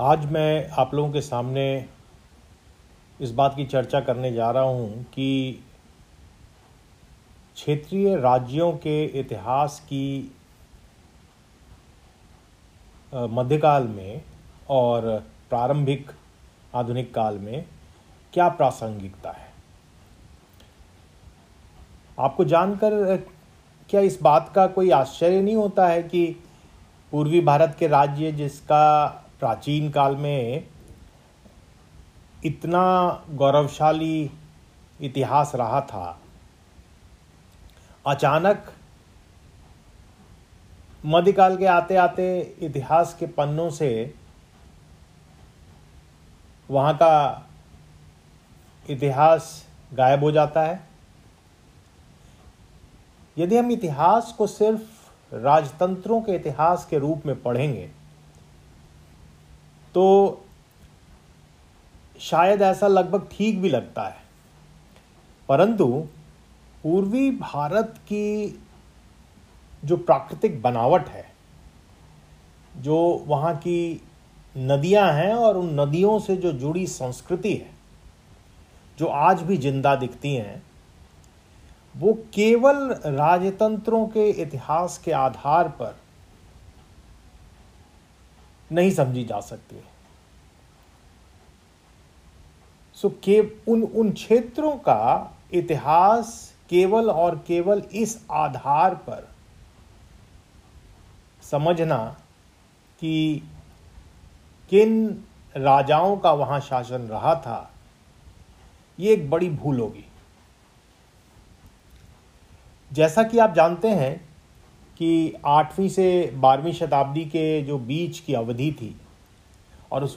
आज मैं आप लोगों के सामने इस बात की चर्चा करने जा रहा हूँ कि क्षेत्रीय राज्यों के इतिहास की मध्यकाल में और प्रारंभिक आधुनिक काल में क्या प्रासंगिकता है? आपको जानकर क्या इस बात का कोई आश्चर्य नहीं होता है कि पूर्वी भारत के राज्य जिसका प्राचीन काल में इतना गौरवशाली इतिहास रहा था। अचानक मध्यकाल के आते आते इतिहास के पन्नों से वहाँ का इतिहास गायब हो जाता है। यदि हम इतिहास को सिर्फ़ राजतंत्रों के इतिहास के रूप में पढ़ेंगे तो शायद ऐसा लगभग ठीक भी लगता है। परंतु पूर्वी भारत की जो प्राकृतिक बनावट है, जो वहाँ की नदियाँ हैं और उन नदियों से जो जुड़ी संस्कृति है, जो आज भी ज़िंदा दिखती हैं, वो केवल राजतंत्रों के इतिहास के आधार पर नहीं समझी जा सकती। सो के, उन उन क्षेत्रों का इतिहास केवल और केवल इस आधार पर समझना कि किन राजाओं का वहाँ शासन रहा था, ये एक बड़ी भूल होगी। जैसा कि आप जानते हैं कि आठवीं से बारहवीं शताब्दी के जो बीच की अवधि थी और उस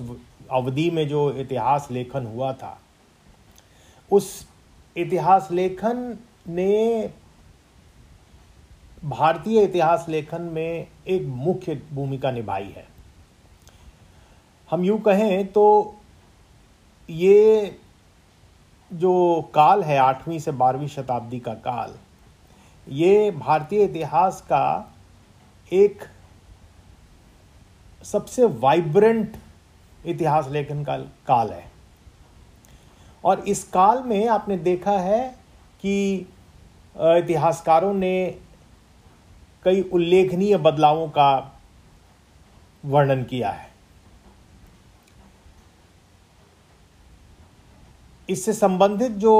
अवधि में जो इतिहास लेखन हुआ था, उस इतिहास लेखन ने भारतीय इतिहास लेखन में एक मुख्य भूमिका निभाई है। हम यूँ कहें तो ये जो काल है आठवीं से बारहवीं शताब्दी का काल ये भारतीय इतिहास का एक सबसे वाइब्रेंट इतिहास लेखन का काल है। और इस काल में आपने देखा है कि इतिहासकारों ने कई उल्लेखनीय बदलावों का वर्णन किया है। इससे संबंधित जो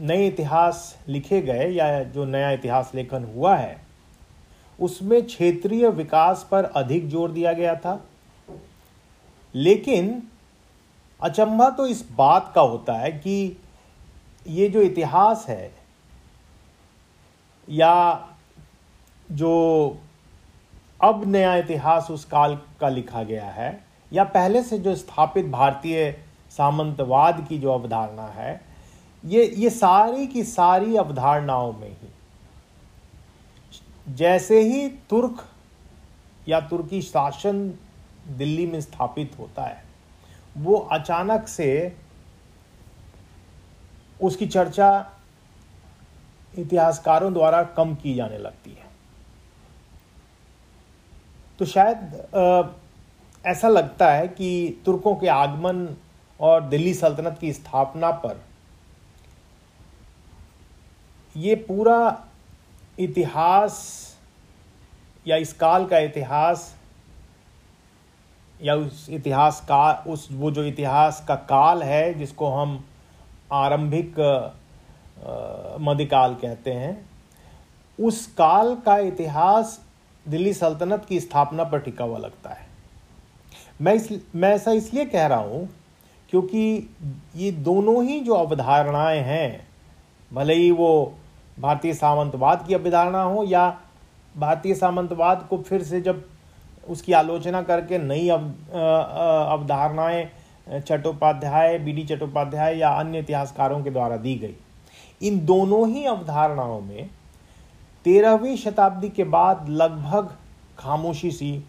नए इतिहास लिखे गए या जो नया इतिहास लेखन हुआ है, उसमें क्षेत्रीय विकास पर अधिक ज़ोर दिया गया था। लेकिन अचंभा तो इस बात का होता है कि ये जो इतिहास है या जो अब नया इतिहास उस काल का लिखा गया है या पहले से जो स्थापित भारतीय सामंतवाद की जो अवधारणा है ये ये सारी की सारी अवधारणाओं में ही। जैसे ही तुर्क या तुर्की शासन दिल्ली में स्थापित होता है वो अचानक से उसकी चर्चा इतिहासकारों द्वारा कम की जाने लगती है। तो शायद आ, ऐसा लगता है कि तुर्कों के आगमन और दिल्ली सल्तनत की स्थापना पर। ये पूरा इतिहास या इस काल का इतिहास या उस इतिहास का, उस, वो जो इतिहास का काल है, जिसको हम आरंभिक मध्यकाल कहते हैं, उस काल का इतिहास दिल्ली सल्तनत की स्थापना पर टिका हुआ लगता है। मैं इस, मैं ऐसा इसलिए कह रहा हूँ क्योंकि ये दोनों ही जो अवधारणाएँ हैं, भले ही वो भारतीय सामंतवाद की अवधारणा हो या भारतीय सामंतवाद को फिर से जब उसकी आलोचना करके नई अवधारणाएँ, चट्टोपाध्याय बी डी चट्टोपाध्याय या अन्य इतिहासकारों के द्वारा दी गई। इन दोनों ही अवधारणाओं में तेरहवीं शताब्दी के बाद लगभग खामोशी सी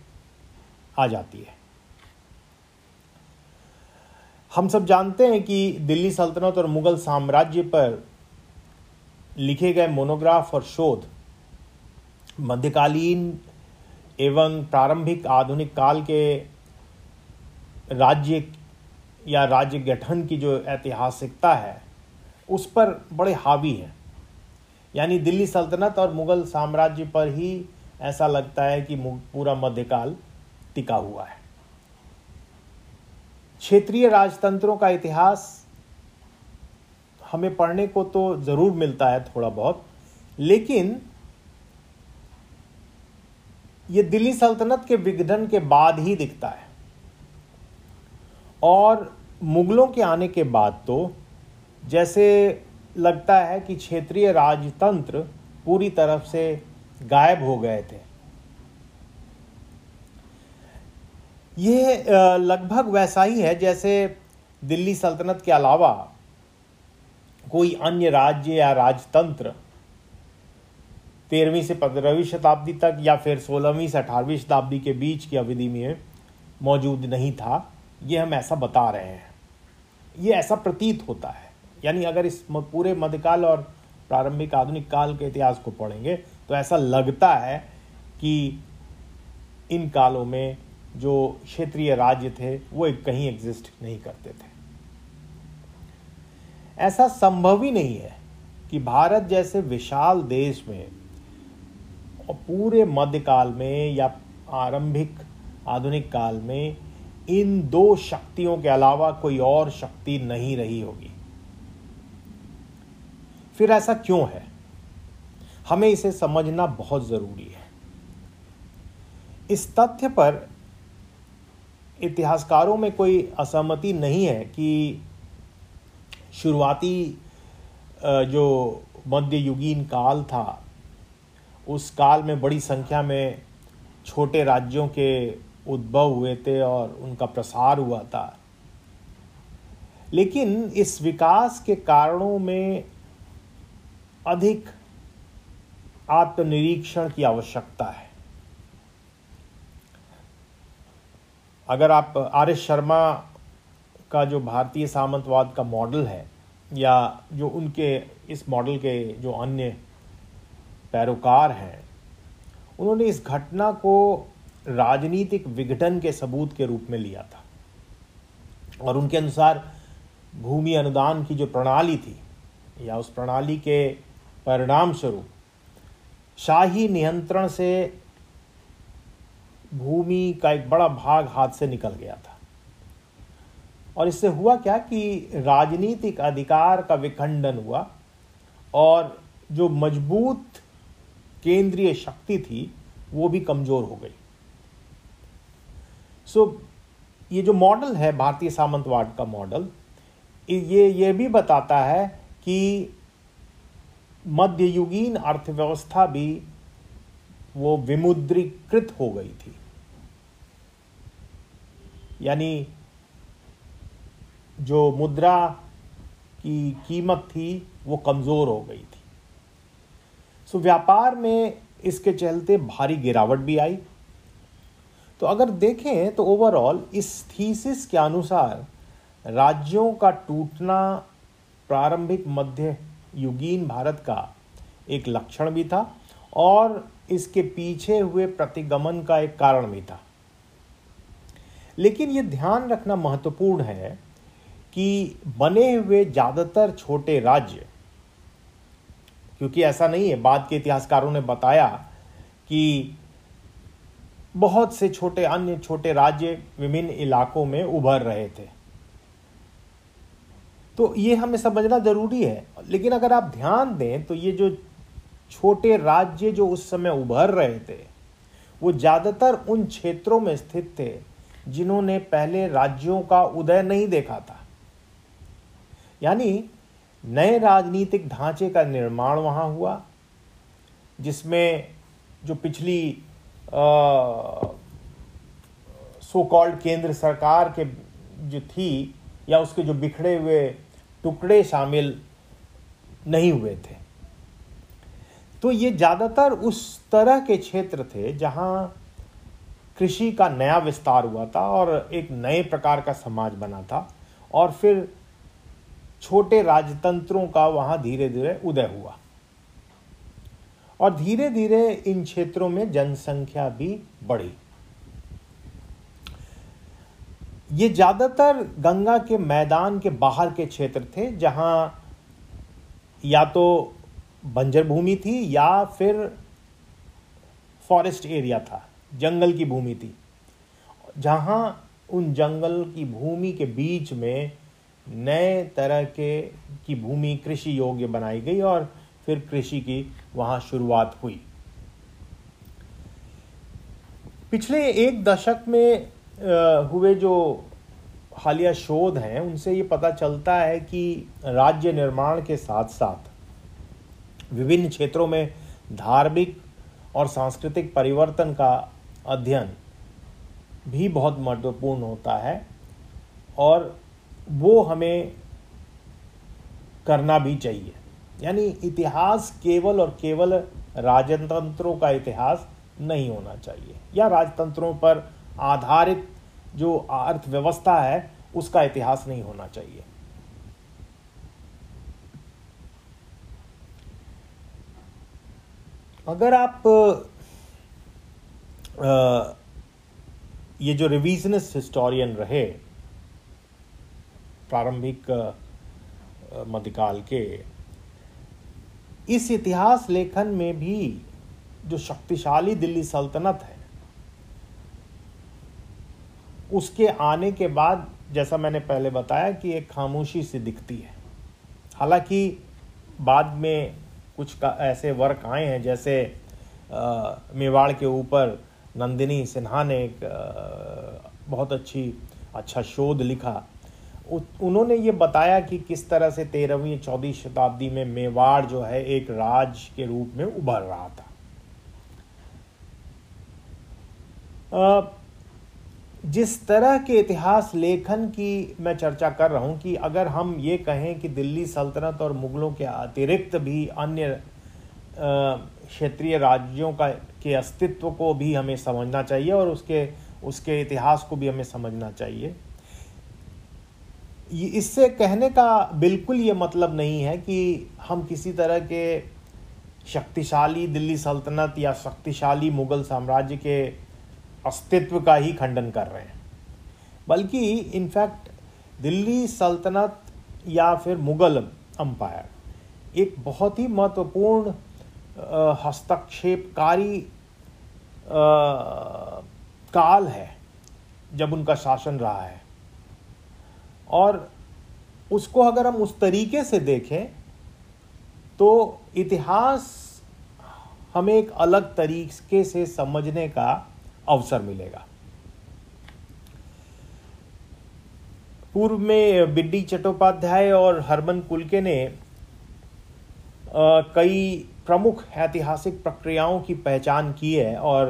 आ जाती है। हम सब जानते हैं कि दिल्ली सल्तनत और मुगल साम्राज्य पर लिखे गए मोनोग्राफ और शोध मध्यकालीन एवं प्रारंभिक आधुनिक काल के राज्य या राज्य गठन की जो ऐतिहासिकता है, उस पर बड़े हावी हैं। यानी दिल्ली सल्तनत और मुगल साम्राज्य पर ही ऐसा लगता है कि पूरा मध्यकाल टिका हुआ है। क्षेत्रीय राजतंत्रों का इतिहास हमें पढ़ने को तो ज़रूर मिलता है थोड़ा बहुत, लेकिन ये दिल्ली सल्तनत के विघटन के बाद ही दिखता है। और मुगलों के आने के बाद तो जैसे लगता है कि क्षेत्रीय राजतंत्र पूरी तरफ़ से गायब हो गए थे। ये लगभग वैसा ही है, जैसे दिल्ली सल्तनत के अलावा कोई अन्य राज्य या राजतंत्र तेरहवीं से पंद्रहवीं शताब्दी तक या फिर सोलहवीं से अठारहवीं शताब्दी के बीच की अवधि में मौजूद नहीं था, ये हम ऐसा बता रहे हैं। ये ऐसा प्रतीत होता है। यानी अगर इस पूरे मध्यकाल और प्रारंभिक आधुनिक काल के इतिहास को पढ़ेंगे तो ऐसा लगता है कि इन कालों में जो क्षेत्रीय राज्य थे, वो कहीं एग्जिस्ट नहीं करते थे। ऐसा संभव ही नहीं है कि भारत जैसे विशाल देश में और पूरे मध्यकाल में या आरंभिक आधुनिक काल में इन दो शक्तियों के अलावा कोई और शक्ति नहीं रही होगी। फिर ऐसा क्यों है? हमें इसे समझना बहुत ज़रूरी है। इस तथ्य पर इतिहासकारों में कोई असहमति नहीं है कि शुरुआती जो मध्ययुगीन काल था, उस काल में बड़ी संख्या में छोटे राज्यों के उद्भव हुए थे और उनका प्रसार हुआ था। लेकिन इस विकास के कारणों में अधिक आत्मनिरीक्षण की आवश्यकता है। अगर आप आर एस शर्मा का जो भारतीय सामंतवाद का मॉडल है, या जो उनके, इस मॉडल के जो अन्य पैरोकार हैं, उन्होंने इस घटना को राजनीतिक विघटन के सबूत के रूप में लिया था। और उनके अनुसार भूमि अनुदान की जो प्रणाली थी, या उस प्रणाली के परिणाम स्वरूप शाही नियंत्रण से भूमि का एक बड़ा भाग हाथ से निकल गया था। और इससे हुआ क्या कि राजनीतिक अधिकार का विखंडन हुआ और जो मज़बूत केंद्रीय शक्ति थी, वो भी कमज़ोर हो गई। सो ये जो मॉडल है, भारतीय सामंतवाद का मॉडल ये ये भी बताता है कि मध्ययुगीन अर्थव्यवस्था भी वो विमुद्रीकृत हो गई थी। यानी जो मुद्रा की कीमत थी, वो कमज़ोर हो गई थी। सो व्यापार में इसके चलते भारी गिरावट भी आई। तो अगर देखें तो ओवरऑल इस थीसिस के अनुसार राज्यों का टूटना प्रारंभिक मध्य युगीन भारत का एक लक्षण भी था और इसके पीछे हुए प्रतिगमन का एक कारण भी था। लेकिन ये ध्यान रखना महत्वपूर्ण है कि बने हुए ज़्यादातर छोटे राज्य, क्योंकि ऐसा नहीं है, बाद के इतिहासकारों ने बताया कि बहुत से छोटे अन्य छोटे राज्य विभिन्न इलाकों में उभर रहे थे। तो ये हमें समझना ज़रूरी है। लेकिन अगर आप ध्यान दें तो ये जो छोटे राज्य जो उस समय उभर रहे थे, वो ज़्यादातर उन क्षेत्रों में स्थित थे जिन्होंने पहले राज्यों का उदय नहीं देखा था। यानी नए राजनीतिक ढांचे का निर्माण वहाँ हुआ, जिसमें जो पिछली सो कॉल्ड केंद्र सरकार के जो थी या उसके जो बिखरे हुए टुकड़े शामिल नहीं हुए थे। तो ये ज़्यादातर उस तरह के क्षेत्र थे जहाँ कृषि का नया विस्तार हुआ था और एक नए प्रकार का समाज बना था और फिर छोटे राजतंत्रों का वहाँ धीरे धीरे उदय हुआ। और धीरे धीरे इन क्षेत्रों में जनसंख्या भी बढ़ी। ये ज़्यादातर गंगा के मैदान के बाहर के क्षेत्र थे, जहाँ या तो बंजर भूमि थी या फिर फॉरेस्ट एरिया था। जंगल की भूमि थी। जहाँ उन जंगल की भूमि के बीच में नए तरह के की भूमि कृषि योग्य बनाई गई और फिर कृषि की वहाँ शुरुआत हुई। पिछले एक दशक में हुए जो हालिया शोध हैं, उनसे ये पता चलता है कि राज्य निर्माण के साथ साथ विभिन्न क्षेत्रों में धार्मिक और सांस्कृतिक परिवर्तन का अध्ययन भी बहुत महत्वपूर्ण होता है और वो हमें करना भी चाहिए। यानी इतिहास केवल और केवल राजतंत्रों का इतिहास नहीं होना चाहिए, या राजतंत्रों पर आधारित जो अर्थव्यवस्था है, उसका इतिहास नहीं होना चाहिए। अगर आप ये जो रिविजनिस्ट हिस्टोरियन रहे, प्रारंभिक मध्यकाल के, इस इतिहास लेखन में भी जो शक्तिशाली दिल्ली सल्तनत है, उसके आने के बाद, जैसा मैंने पहले बताया कि एक खामोशी सी दिखती है। हालाँकि बाद में कुछ का ऐसे वर्क आए हैं, जैसे मेवाड़ के ऊपर नंदिनी सिन्हा ने एक बहुत अच्छी अच्छा शोध लिखा। उन्होंने ये बताया कि किस तरह से तेरहवीं, चौदहवीं शताब्दी में मेवाड़ जो है, एक राज के रूप में उभर रहा था। जिस तरह के इतिहास लेखन की मैं चर्चा कर रहा हूँ कि अगर हम ये कहें कि दिल्ली सल्तनत और मुग़लों के अतिरिक्त भी अन्य क्षेत्रीय राज्यों का, के अस्तित्व को भी हमें समझना चाहिए और उसके उसके इतिहास को भी हमें समझना चाहिए। इससे कहने का बिल्कुल ये मतलब नहीं है कि हम किसी तरह के शक्तिशाली दिल्ली सल्तनत या शक्तिशाली मुग़ल साम्राज्य के अस्तित्व का ही खंडन कर रहे हैं। बल्कि इनफैक्ट दिल्ली सल्तनत या फिर मुग़ल अम्पायर एक बहुत ही महत्वपूर्ण हस्तक्षेपकारी काल है जब उनका शासन रहा है। और उसको अगर हम उस तरीके से देखें तो इतिहास हमें एक अलग तरीके से समझने का अवसर मिलेगा। पूर्व में बिड्डी चट्टोपाध्याय और हरमन कुलके ने कई प्रमुख ऐतिहासिक प्रक्रियाओं की पहचान की है और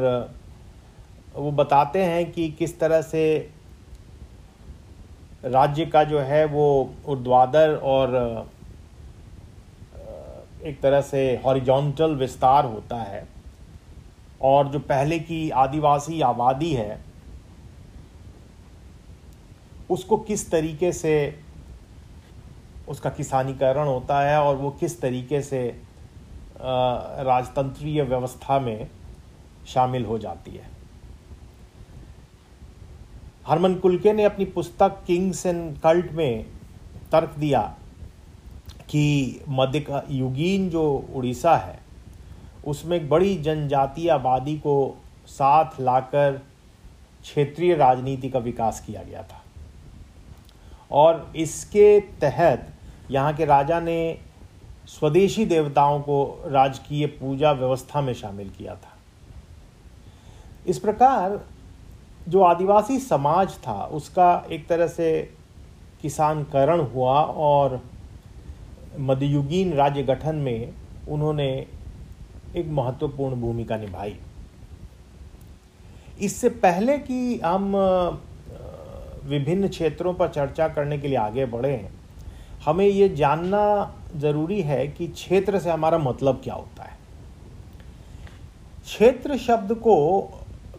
वो बताते हैं कि किस तरह से राज्य का जो है वो ऊर्ध्वाधर और एक तरह से हॉरिजॉन्टल विस्तार होता है। और जो पहले की आदिवासी आबादी है, उसको किस तरीके से, उसका किसानीकरण होता है और वो किस तरीके से राजतंत्रीय व्यवस्था में शामिल हो जाती है। हरमन कुलके ने अपनी पुस्तक किंग्स एंड कल्ट में तर्क दिया कि मध्य युगीन जो उड़ीसा है, उसमें एक बड़ी जनजातीय आबादी को साथ लाकर क्षेत्रीय राजनीति का विकास किया गया था। और इसके तहत यहाँ के राजा ने स्वदेशी देवताओं को राजकीय पूजा व्यवस्था में शामिल किया था। इस प्रकार जो आदिवासी समाज था, उसका एक तरह से किसानकरण हुआ और मध्ययुगीन राज्य गठन में उन्होंने एक महत्वपूर्ण भूमिका निभाई। इससे पहले कि हम विभिन्न क्षेत्रों पर चर्चा करने के लिए आगे बढ़े, हमें ये जानना ज़रूरी है कि क्षेत्र से हमारा मतलब क्या होता है। क्षेत्र शब्द को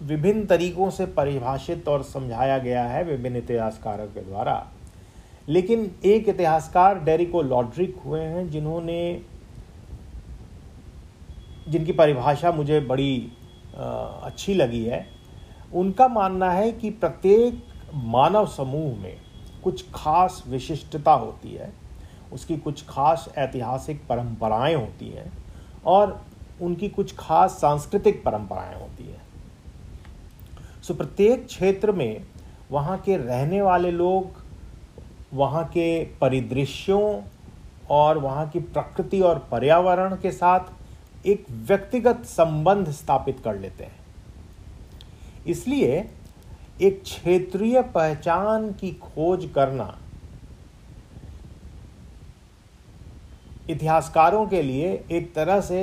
विभिन्न तरीकों से परिभाषित और समझाया गया है विभिन्न इतिहासकारों के द्वारा। लेकिन एक इतिहासकार, डेरिको लॉड्रिक, हुए हैं जिन्होंने जिनकी परिभाषा मुझे बड़ी अच्छी लगी है। उनका मानना है कि प्रत्येक मानव समूह में कुछ खास विशिष्टता होती है। उसकी कुछ खास ऐतिहासिक परंपराएँ होती हैं और उनकी कुछ खास सांस्कृतिक परंपराएँ होती हैं। सो प्रत्येक क्षेत्र में वहाँ के रहने वाले लोग, वहाँ के परिदृश्यों और वहाँ की प्रकृति और पर्यावरण के साथ एक व्यक्तिगत संबंध स्थापित कर लेते हैं। इसलिए एक क्षेत्रीय पहचान की खोज करना इतिहासकारों के लिए एक तरह से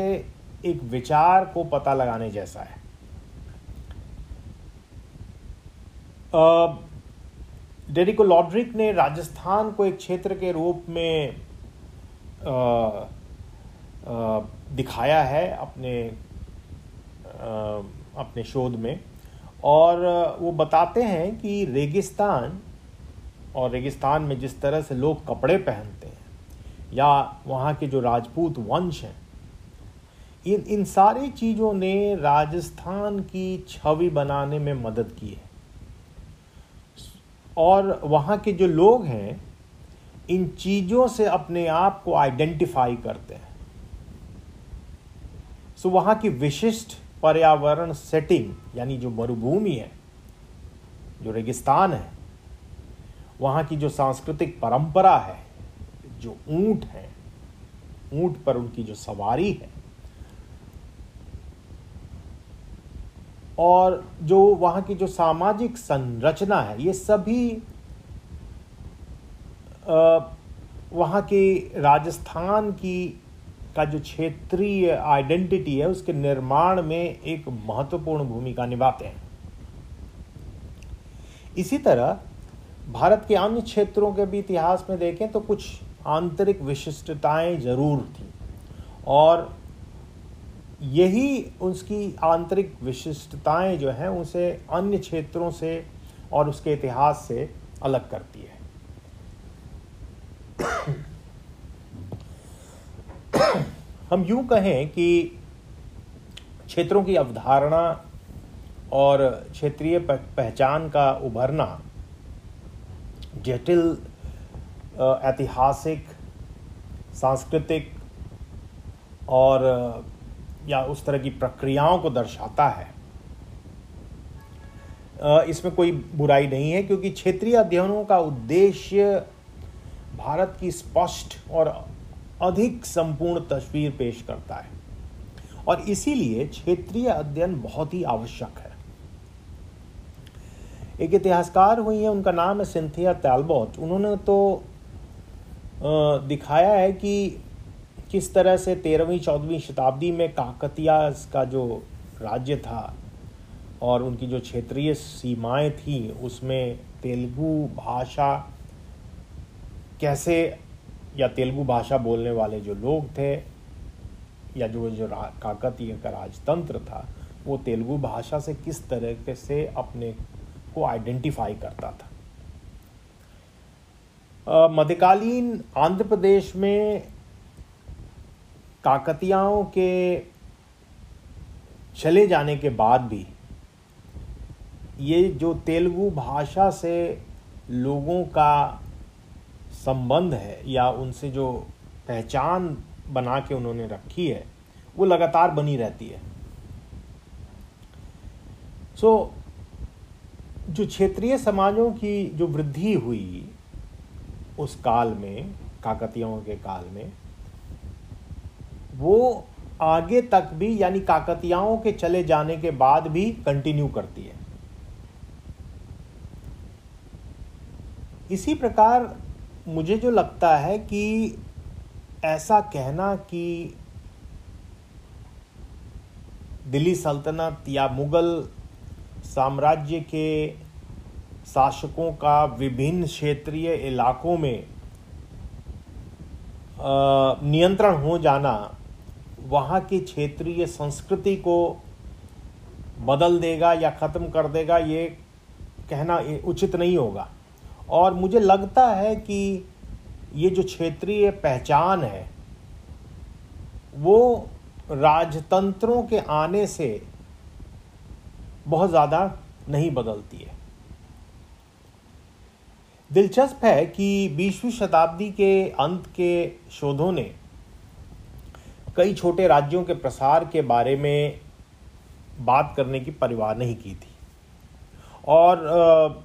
एक विचार को पता लगाने जैसा है। डेरिको लॉड्रिक ने राजस्थान को एक क्षेत्र के रूप में आ, आ, दिखाया है अपने आ, अपने शोध में। और वो बताते हैं कि रेगिस्तान और रेगिस्तान में जिस तरह से लोग कपड़े पहनते हैं या वहाँ के जो राजपूत वंश हैं, इन इन सारी चीज़ों ने राजस्थान की छवि बनाने में मदद की है। और वहाँ के जो लोग हैं, इन चीज़ों से अपने आप को आइडेंटिफाई करते हैं। सो वहाँ की विशिष्ट पर्यावरण सेटिंग, यानी जो मरुभूमि है, जो रेगिस्तान है, वहाँ की जो सांस्कृतिक परंपरा है जो ऊँट है, ऊँट पर उनकी जो सवारी है, और जो वहाँ की जो सामाजिक संरचना है, ये सभी वहाँ के राजस्थान की, का जो क्षेत्रीय आइडेंटिटी है, उसके निर्माण में एक महत्वपूर्ण भूमिका निभाते हैं। इसी तरह, भारत के अन्य क्षेत्रों के भी इतिहास में देखें तो कुछ आंतरिक विशिष्टताएँ ज़रूर थी। और यही उसकी आंतरिक विशिष्टताएँ जो हैं, उसे अन्य क्षेत्रों से और उसके इतिहास से अलग करती है। हम यूँ कहें कि क्षेत्रों की अवधारणा और क्षेत्रीय पहचान का उभरना जटिल ऐतिहासिक, सांस्कृतिक और या उस तरह की प्रक्रियाओं को दर्शाता है। इसमें कोई बुराई नहीं है क्योंकि क्षेत्रीय अध्ययनों का उद्देश्य भारत की स्पष्ट और अधिक संपूर्ण तस्वीर पेश करता है। और इसीलिए क्षेत्रीय अध्ययन बहुत ही आवश्यक है। एक इतिहासकार हुई है, उनका नाम है सिंथिया टैलबॉट उन्होंने तो दिखाया है कि किस तरह से तेरहवीं, चौदहवीं शताब्दी में काकतिया का जो राज्य था और उनकी जो क्षेत्रीय सीमाएँ थी, उसमें तेलुगु भाषा कैसे या तेलुगु भाषा बोलने वाले जो लोग थे या जो जो काकतीय का राजतंत्र था, वो तेलुगु भाषा से किस तरह से अपने को आइडेंटिफाई करता था। मध्यकालीन आंध्र प्रदेश में काकतियाओं के चले जाने के बाद भी ये जो तेलुगु भाषा से लोगों का संबंध है या उनसे जो पहचान बना के उन्होंने रखी है वो लगातार बनी रहती है। सो so, जो क्षेत्रीय समाजों की जो वृद्धि हुई उस काल में, काकतियों के काल में, वो आगे तक भी, यानी काकतियाओं के चले जाने के बाद भी कंटिन्यू करती है। इसी प्रकार मुझे जो लगता है कि ऐसा कहना कि दिल्ली सल्तनत या मुगल साम्राज्य के शासकों का विभिन्न क्षेत्रीय इलाकों में नियंत्रण हो जाना, वहाँ की क्षेत्रीय संस्कृति को बदल देगा या ख़त्म कर देगा, ये कहना उचित नहीं होगा। और मुझे लगता है कि ये जो क्षेत्रीय पहचान है, वो राजतंत्रों के आने से बहुत ज़्यादा नहीं बदलती है। दिलचस्प है कि बीसवीं शताब्दी के अंत के शोधों ने कई छोटे राज्यों के प्रसार के बारे में बात करने की परिवार नहीं की थी। और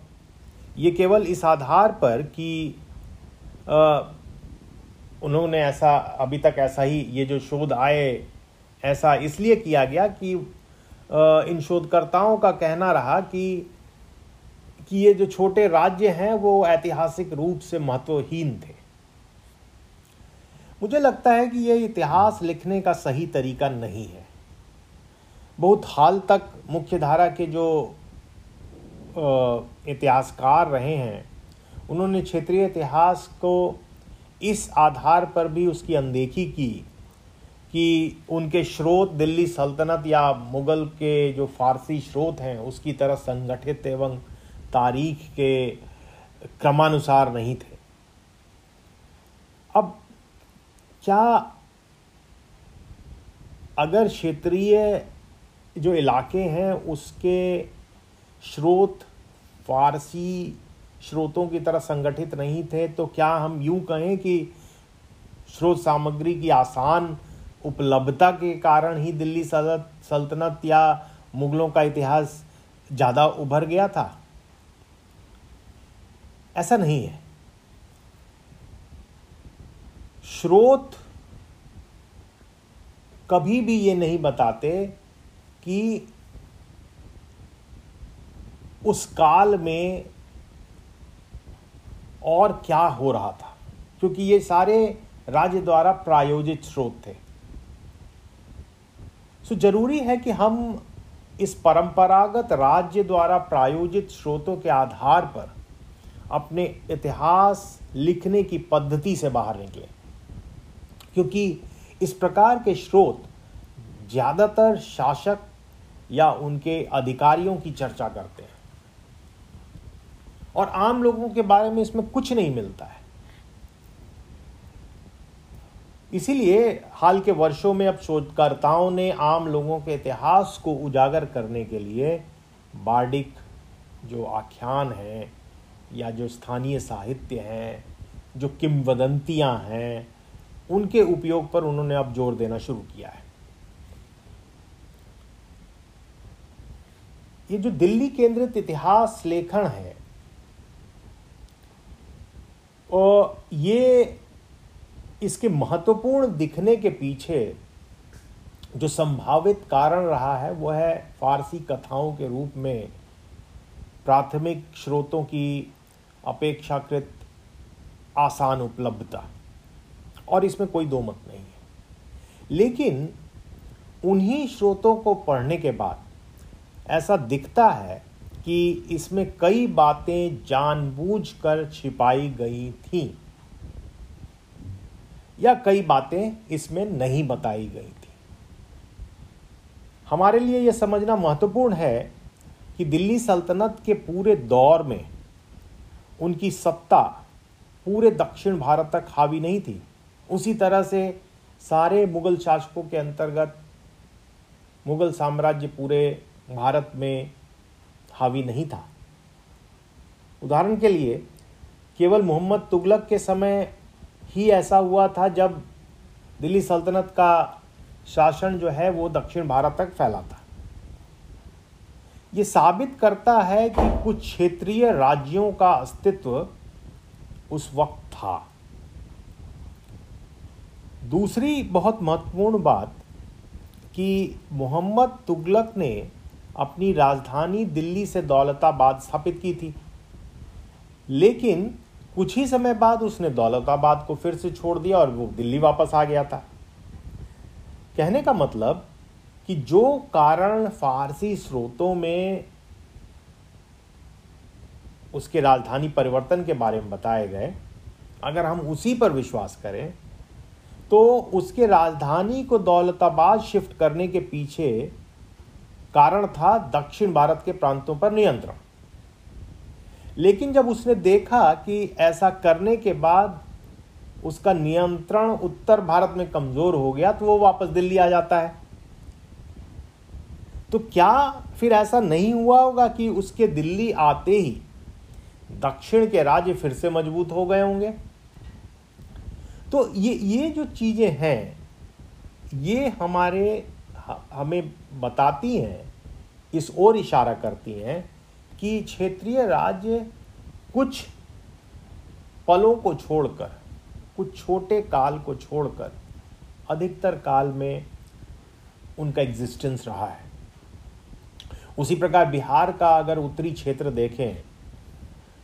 ये केवल इस आधार पर कि उन्होंने ऐसा, अभी तक ऐसा ही ये जो शोध आए, ऐसा इसलिए किया गया कि इन शोधकर्ताओं का कहना रहा कि कि ये जो छोटे राज्य हैं, वो ऐतिहासिक रूप से महत्वहीन थे। मुझे लगता है कि ये इतिहास लिखने का सही तरीका नहीं है। बहुत हाल तक मुख्य धारा के जो इतिहासकार रहे हैं, उन्होंने क्षेत्रीय इतिहास को इस आधार पर भी उसकी अनदेखी की कि उनके स्रोत दिल्ली सल्तनत या मुगल के जो फारसी स्रोत हैं, उसकी तरह संगठित एवं तारीख के क्रमानुसार नहीं थे। अब क्या अगर क्षेत्रीय जो इलाके हैं, उसके स्रोत फारसी स्रोतों की तरह संगठित नहीं थे तो क्या हम यूँ कहें कि स्रोत सामग्री की आसान उपलब्धता के कारण ही दिल्ली सल्तनत या मुगलों का इतिहास ज़्यादा उभर गया था? ऐसा नहीं है। स्रोत कभी भी ये नहीं बताते कि उस काल में और क्या हो रहा था, क्योंकि ये सारे राज्य द्वारा प्रायोजित स्रोत थे। सो ज़रूरी है कि हम इस परंपरागत राज्य द्वारा प्रायोजित स्रोतों के आधार पर अपने इतिहास लिखने की पद्धति से बाहर निकले। क्योंकि इस प्रकार के स्रोत ज़्यादातर शासक या उनके अधिकारियों की चर्चा करते हैं। और आम लोगों के बारे में इसमें कुछ नहीं मिलता है। इसीलिए हाल के वर्षों में अब शोधकर्ताओं ने आम लोगों के इतिहास को उजागर करने के लिए बार्डिक जो आख्यान हैं या जो स्थानीय साहित्य हैं, जो किंवदंतियाँ हैं, उनके उपयोग पर उन्होंने अब ज़ोर देना शुरू किया है। ये जो दिल्ली केंद्रित इतिहास लेखन है, और ये इसके महत्वपूर्ण दिखने के पीछे जो संभावित कारण रहा है वह है फारसी कथाओं के रूप में प्राथमिक स्रोतों की अपेक्षाकृत आसान उपलब्धता। और इसमें कोई दो मत नहीं है। लेकिन उन्हीं स्रोतों को पढ़ने के बाद ऐसा दिखता है कि इसमें कई बातें जानबूझकर छिपाई गई थीं, या कई बातें इसमें नहीं बताई गई थी। हमारे लिए यह समझना महत्वपूर्ण है कि दिल्ली सल्तनत के पूरे दौर में उनकी सत्ता पूरे दक्षिण भारत तक हावी नहीं थी। उसी तरह से सारे मुगल शासकों के अंतर्गत मुगल साम्राज्य पूरे भारत में हावी नहीं था। उदाहरण के लिए, केवल मोहम्मद तुगलक के समय ही ऐसा हुआ था जब दिल्ली सल्तनत का शासन जो है वो दक्षिण भारत तक फैला था। ये साबित करता है कि कुछ क्षेत्रीय राज्यों का अस्तित्व उस वक्त था। दूसरी बहुत महत्वपूर्ण बात कि मोहम्मद तुगलक ने अपनी राजधानी दिल्ली से दौलताबाद स्थापित की थी। लेकिन कुछ ही समय बाद उसने दौलताबाद को फिर से छोड़ दिया और वो दिल्ली वापस आ गया था। कहने का मतलब कि जो कारण फारसी स्रोतों में उसके राजधानी परिवर्तन के बारे में बताए गए, अगर हम उसी पर विश्वास करें तो उसके राजधानी को दौलताबाद शिफ्ट करने के पीछे कारण था दक्षिण भारत के प्रांतों पर नियंत्रण। लेकिन जब उसने देखा कि ऐसा करने के बाद उसका नियंत्रण उत्तर भारत में कमज़ोर हो गया तो वो वापस दिल्ली आ जाता है। तो क्या फिर ऐसा नहीं हुआ होगा कि उसके दिल्ली आते ही दक्षिण के राज्य फिर से मज़बूत हो गए होंगे? तो ये ये जो चीज़ें हैं, ये हमारे हमें बताती हैं, इस ओर इशारा करती हैं कि क्षेत्रीय राज्य कुछ पलों को छोड़कर, कुछ छोटे काल को छोड़कर, अधिकतर काल में उनका एग्जिस्टेंस रहा है। उसी प्रकार बिहार का अगर उत्तरी क्षेत्र देखें,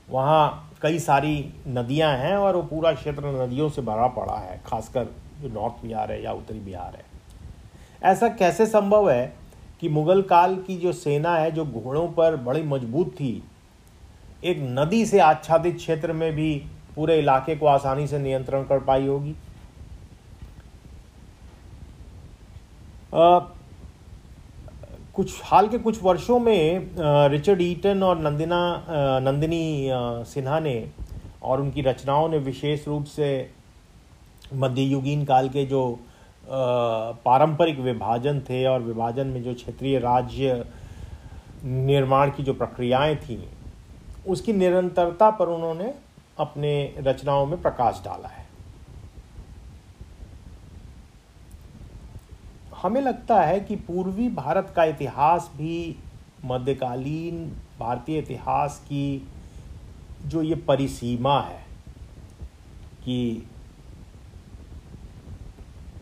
वहाँ कई सारी नदियाँ हैं और वो पूरा क्षेत्र नदियों से भरा पड़ा है, खासकर जो नॉर्थ बिहार है या उत्तरी बिहार है। ऐसा कैसे संभव है कि मुगल काल की जो सेना है, जो घोड़ों पर बड़ी मज़बूत थी, एक नदी से आच्छादित क्षेत्र में भी पूरे इलाके को आसानी से नियंत्रण कर पाई होगी? कुछ, हाल के कुछ वर्षों में रिचर्ड ईटन और नंदिना नंदिनी सिन्हा ने और उनकी रचनाओं ने विशेष रूप से मध्ययुगीन काल के जो पारंपरिक विभाजन थे और विभाजन में जो क्षेत्रीय राज्य निर्माण की जो प्रक्रियाएँ थीं, उसकी निरंतरता पर उन्होंने अपने रचनाओं में प्रकाश डाला है। हमें लगता है कि पूर्वी भारत का इतिहास भी मध्यकालीन भारतीय इतिहास की जो ये परिसीमा है कि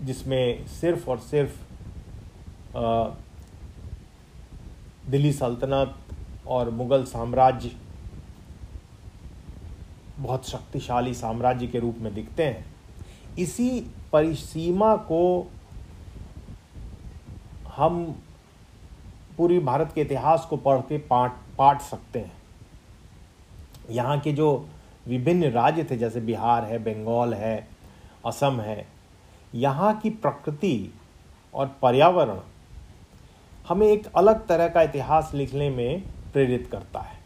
जिसमें सिर्फ़ और सिर्फ़ दिल्ली सल्तनत और मुगल साम्राज्य बहुत शक्तिशाली साम्राज्य के रूप में दिखते हैं, इसी परिसीमा को हम पूरी भारत के इतिहास को पढ़ के पाट पाट सकते हैं। यहाँ के जो विभिन्न राज्य थे, जैसे बिहार है, बंगाल है, असम है, यहाँ की प्रकृति और पर्यावरण हमें एक अलग तरह का इतिहास लिखने में प्रेरित करता है।